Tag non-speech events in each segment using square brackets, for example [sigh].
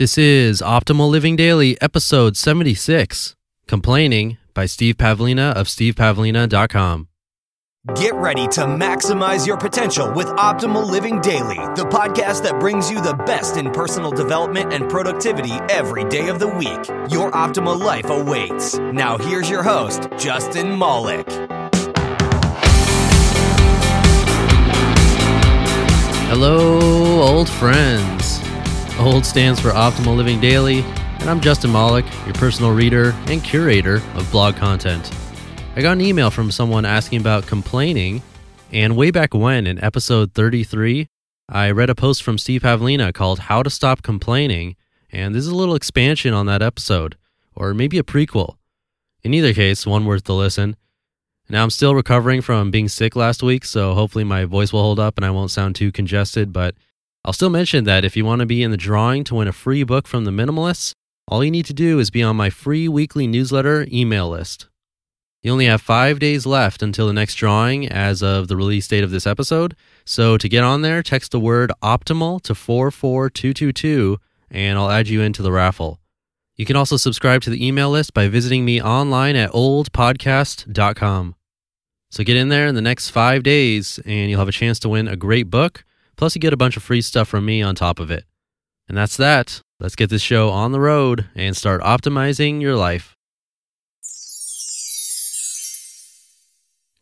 This is Optimal Living Daily, episode 76 Complaining by Steve Pavlina of stevepavlina.com. Get ready to maximize your potential with Optimal Living Daily, the podcast that brings you the best in personal development and productivity every day of the week. Your optimal life awaits. Now, here's your host, Justin Malik. Hello, old friends. OLD stands for Optimal Living Daily, and I'm Justin Malik, your personal reader and curator of blog content. I got an email from someone asking about complaining, and way back when, in episode 33, I read a post from Steve Pavlina called How to Stop Complaining, and this is a little expansion on that episode, or maybe a prequel. In either case, one worth the listen. Now, I'm still recovering from being sick last week, so hopefully my voice will hold up and I won't sound too congested, but I'll still mention that if you want to be in the drawing to win a free book from the Minimalists, all you need to do is be on my free weekly newsletter email list. You only have five days left until the next drawing as of the release date of this episode. So to get on there, text the word optimal to 44222 and I'll add you into the raffle. You can also subscribe to the email list by visiting me online at oldpodcast.com. So get in there in the next five days and you'll have a chance to win a great book. Plus, you get a bunch of free stuff from me on top of it. And that's that. Let's get this show on the road and start optimizing your life.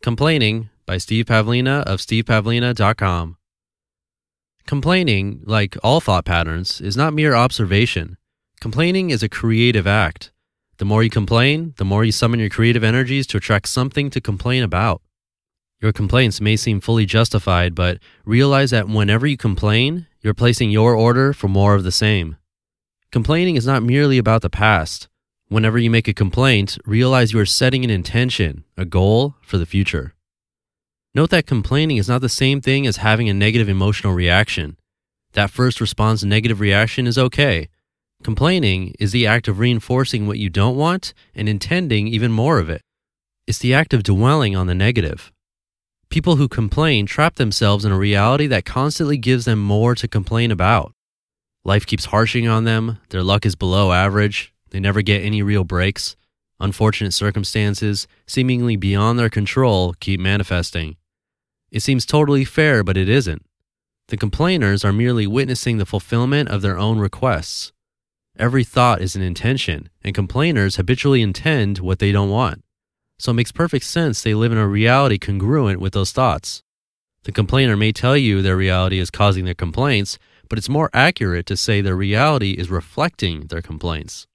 Complaining by Steve Pavlina of stevepavlina.com. Complaining, like all thought patterns, is not mere observation. Complaining is a creative act. The more you complain, the more you summon your creative energies to attract something to complain about. Your complaints may seem fully justified, but realize that whenever you complain, you're placing your order for more of the same. Complaining is not merely about the past. Whenever you make a complaint, realize you are setting an intention, a goal for the future. Note that complaining is not the same thing as having a negative emotional reaction. That first response negative reaction is okay. Complaining is the act of reinforcing what you don't want and intending even more of it. It's the act of dwelling on the negative. People who complain trap themselves in a reality that constantly gives them more to complain about. Life keeps harshing on them, their luck is below average, they never get any real breaks. Unfortunate circumstances, seemingly beyond their control, keep manifesting. It seems totally fair, but it isn't. The complainers are merely witnessing the fulfillment of their own requests. Every thought is an intention, and complainers habitually intend what they don't want. So it makes perfect sense they live in a reality congruent with those thoughts. The complainer may tell you their reality is causing their complaints, but it's more accurate to say their reality is reflecting their complaints.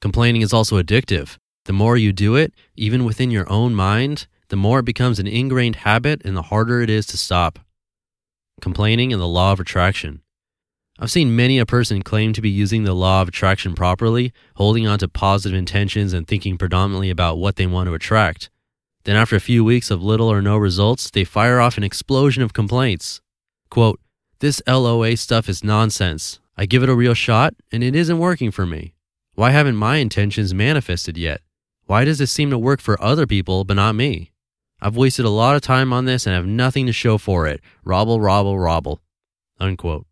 Complaining is also addictive. The more you do it, even within your own mind, the more it becomes an ingrained habit and the harder it is to stop. Complaining and the law of attraction. I've seen many a person claim to be using the law of attraction properly, holding on to positive intentions and thinking predominantly about what they want to attract. Then, after a few weeks of little or no results, they fire off an explosion of complaints. Quote, This LOA stuff is nonsense. I give it a real shot, and it isn't working for me. Why haven't my intentions manifested yet? Why does this seem to work for other people but not me? I've wasted a lot of time on this and have nothing to show for it. Robble, robble, robble. Unquote.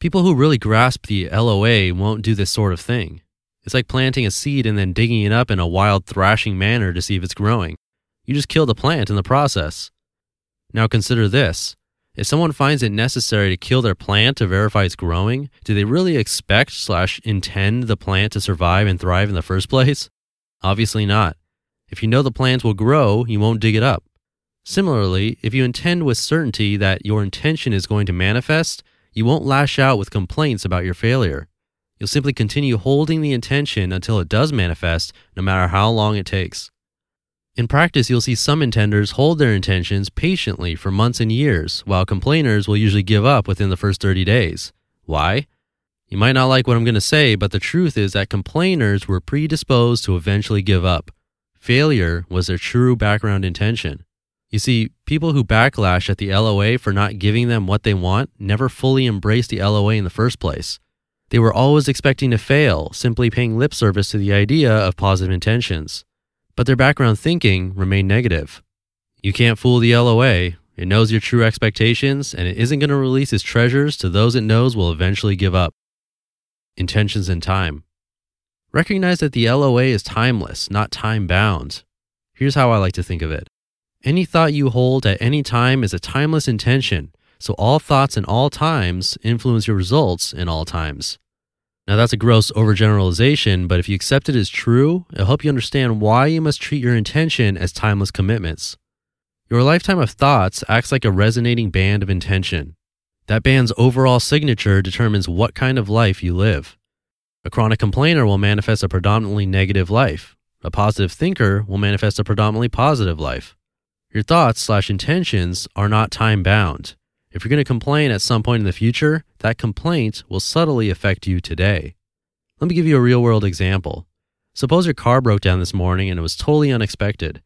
People who really grasp the LOA won't do this sort of thing. It's like planting a seed and then digging it up in a wild, thrashing manner to see if it's growing. You just kill the plant in the process. Now consider this If someone finds it necessary to kill their plant to verify it's growing, do they really expect slash intend the plant to survive and thrive in the first place? Obviously not. If you know the plant will grow, you won't dig it up. Similarly, if you intend with certainty that your intention is going to manifest, you won't lash out with complaints about your failure. You'll simply continue holding the intention until it does manifest, no matter how long it takes. In practice, you'll see some intenders hold their intentions patiently for months and years, while complainers will usually give up within the first 30 days. Why? You might not like what I'm going to say, but the truth is that complainers were predisposed to eventually give up. Failure was their true background intention. You see, people who backlash at the LOA for not giving them what they want never fully embraced the LOA in the first place. They were always expecting to fail, simply paying lip service to the idea of positive intentions but their background thinking remained negative. You can't fool the LOA. It knows your true expectations and it isn't going to release its treasures to those it knows will eventually give up. Intentions and time. Recognize that the LOA is timeless, not time bound. Here's how I like to think of it any thought you hold at any time is a timeless intention, so all thoughts in all times influence your results in all times. Now, that's a gross overgeneralization, but if you accept it as true, it'll help you understand why you must treat your intention as timeless commitments. Your lifetime of thoughts acts like a resonating band of intention. That band's overall signature determines what kind of life you live. A chronic complainer will manifest a predominantly negative life. A positive thinker will manifest a predominantly positive life. Your thoughts slash intentions are not time bound. If you're going to complain at some point in the future, that complaint will subtly affect you today. Let me give you a real world example. Suppose your car broke down this morning and it was totally unexpected.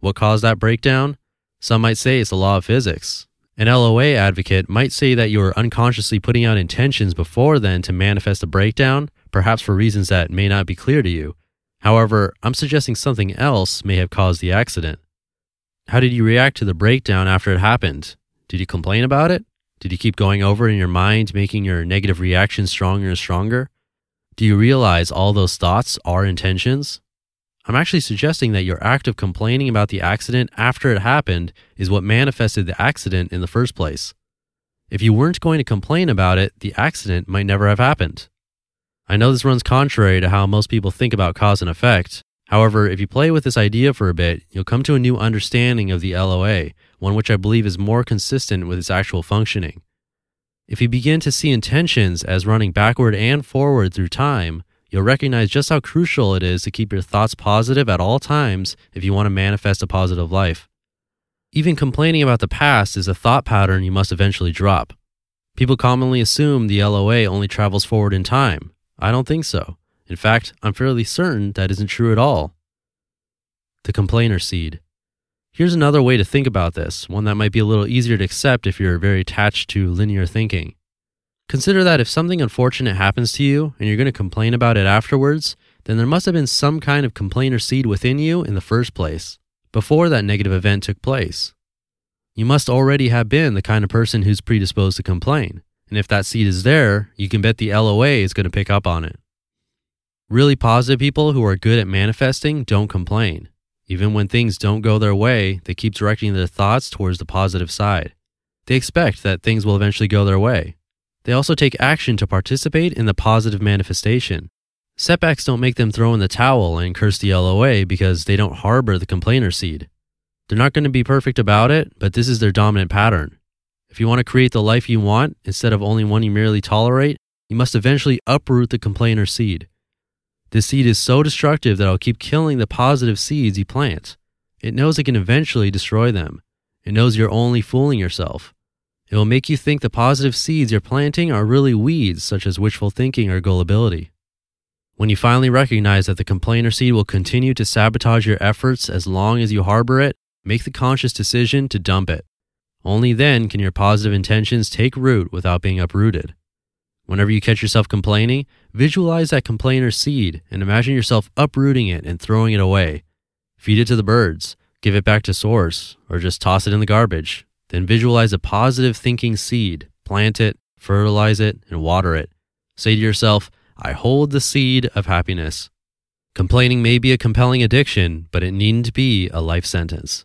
What caused that breakdown? Some might say it's the law of physics. An LOA advocate might say that you were unconsciously putting out intentions before then to manifest a breakdown, perhaps for reasons that may not be clear to you. However, I'm suggesting something else may have caused the accident. How did you react to the breakdown after it happened? Did you complain about it? Did you keep going over in your mind, making your negative reaction stronger and stronger? Do you realize all those thoughts are intentions? I'm actually suggesting that your act of complaining about the accident after it happened is what manifested the accident in the first place. If you weren't going to complain about it, the accident might never have happened. I know this runs contrary to how most people think about cause and effect. However, if you play with this idea for a bit, you'll come to a new understanding of the LOA, one which I believe is more consistent with its actual functioning. If you begin to see intentions as running backward and forward through time, you'll recognize just how crucial it is to keep your thoughts positive at all times if you want to manifest a positive life. Even complaining about the past is a thought pattern you must eventually drop. People commonly assume the LOA only travels forward in time. I don't think so. In fact, I'm fairly certain that isn't true at all. The complainer seed. Here's another way to think about this, one that might be a little easier to accept if you're very attached to linear thinking. Consider that if something unfortunate happens to you and you're going to complain about it afterwards, then there must have been some kind of complainer seed within you in the first place, before that negative event took place. You must already have been the kind of person who's predisposed to complain, and if that seed is there, you can bet the LOA is going to pick up on it. Really positive people who are good at manifesting don't complain. Even when things don't go their way, they keep directing their thoughts towards the positive side. They expect that things will eventually go their way. They also take action to participate in the positive manifestation. Setbacks don't make them throw in the towel and curse the LOA because they don't harbor the complainer seed. They're not going to be perfect about it, but this is their dominant pattern. If you want to create the life you want instead of only one you merely tolerate, you must eventually uproot the complainer seed. This seed is so destructive that it'll keep killing the positive seeds you plant. It knows it can eventually destroy them. It knows you're only fooling yourself. It will make you think the positive seeds you're planting are really weeds, such as wishful thinking or gullibility. When you finally recognize that the complainer seed will continue to sabotage your efforts as long as you harbor it, make the conscious decision to dump it. Only then can your positive intentions take root without being uprooted. Whenever you catch yourself complaining, visualize that complainer seed and imagine yourself uprooting it and throwing it away. Feed it to the birds, give it back to source, or just toss it in the garbage. Then visualize a positive thinking seed, plant it, fertilize it, and water it. Say to yourself, I hold the seed of happiness. Complaining may be a compelling addiction, but it needn't be a life sentence.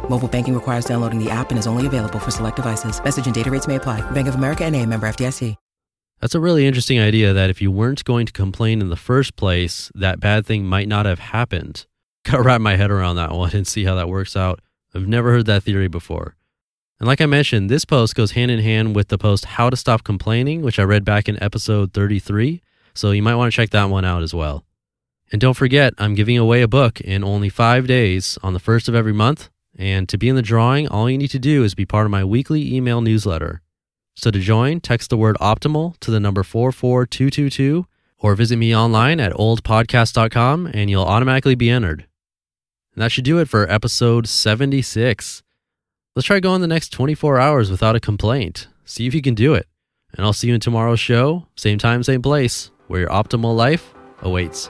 Mobile banking requires downloading the app and is only available for select devices. Message and data rates may apply. Bank of America and a member FDIC. That's a really interesting idea that if you weren't going to complain in the first place, that bad thing might not have happened. [laughs] Gotta wrap my head around that one and see how that works out. I've never heard that theory before. And like I mentioned, this post goes hand in hand with the post How to Stop Complaining, which I read back in episode 33. So you might want to check that one out as well. And don't forget, I'm giving away a book in only five days on the first of every month. And to be in the drawing, all you need to do is be part of my weekly email newsletter. So to join, text the word optimal to the number 44222 or visit me online at oldpodcast.com and you'll automatically be entered. And that should do it for episode 76. Let's try going the next 24 hours without a complaint. See if you can do it. And I'll see you in tomorrow's show, same time, same place, where your optimal life awaits.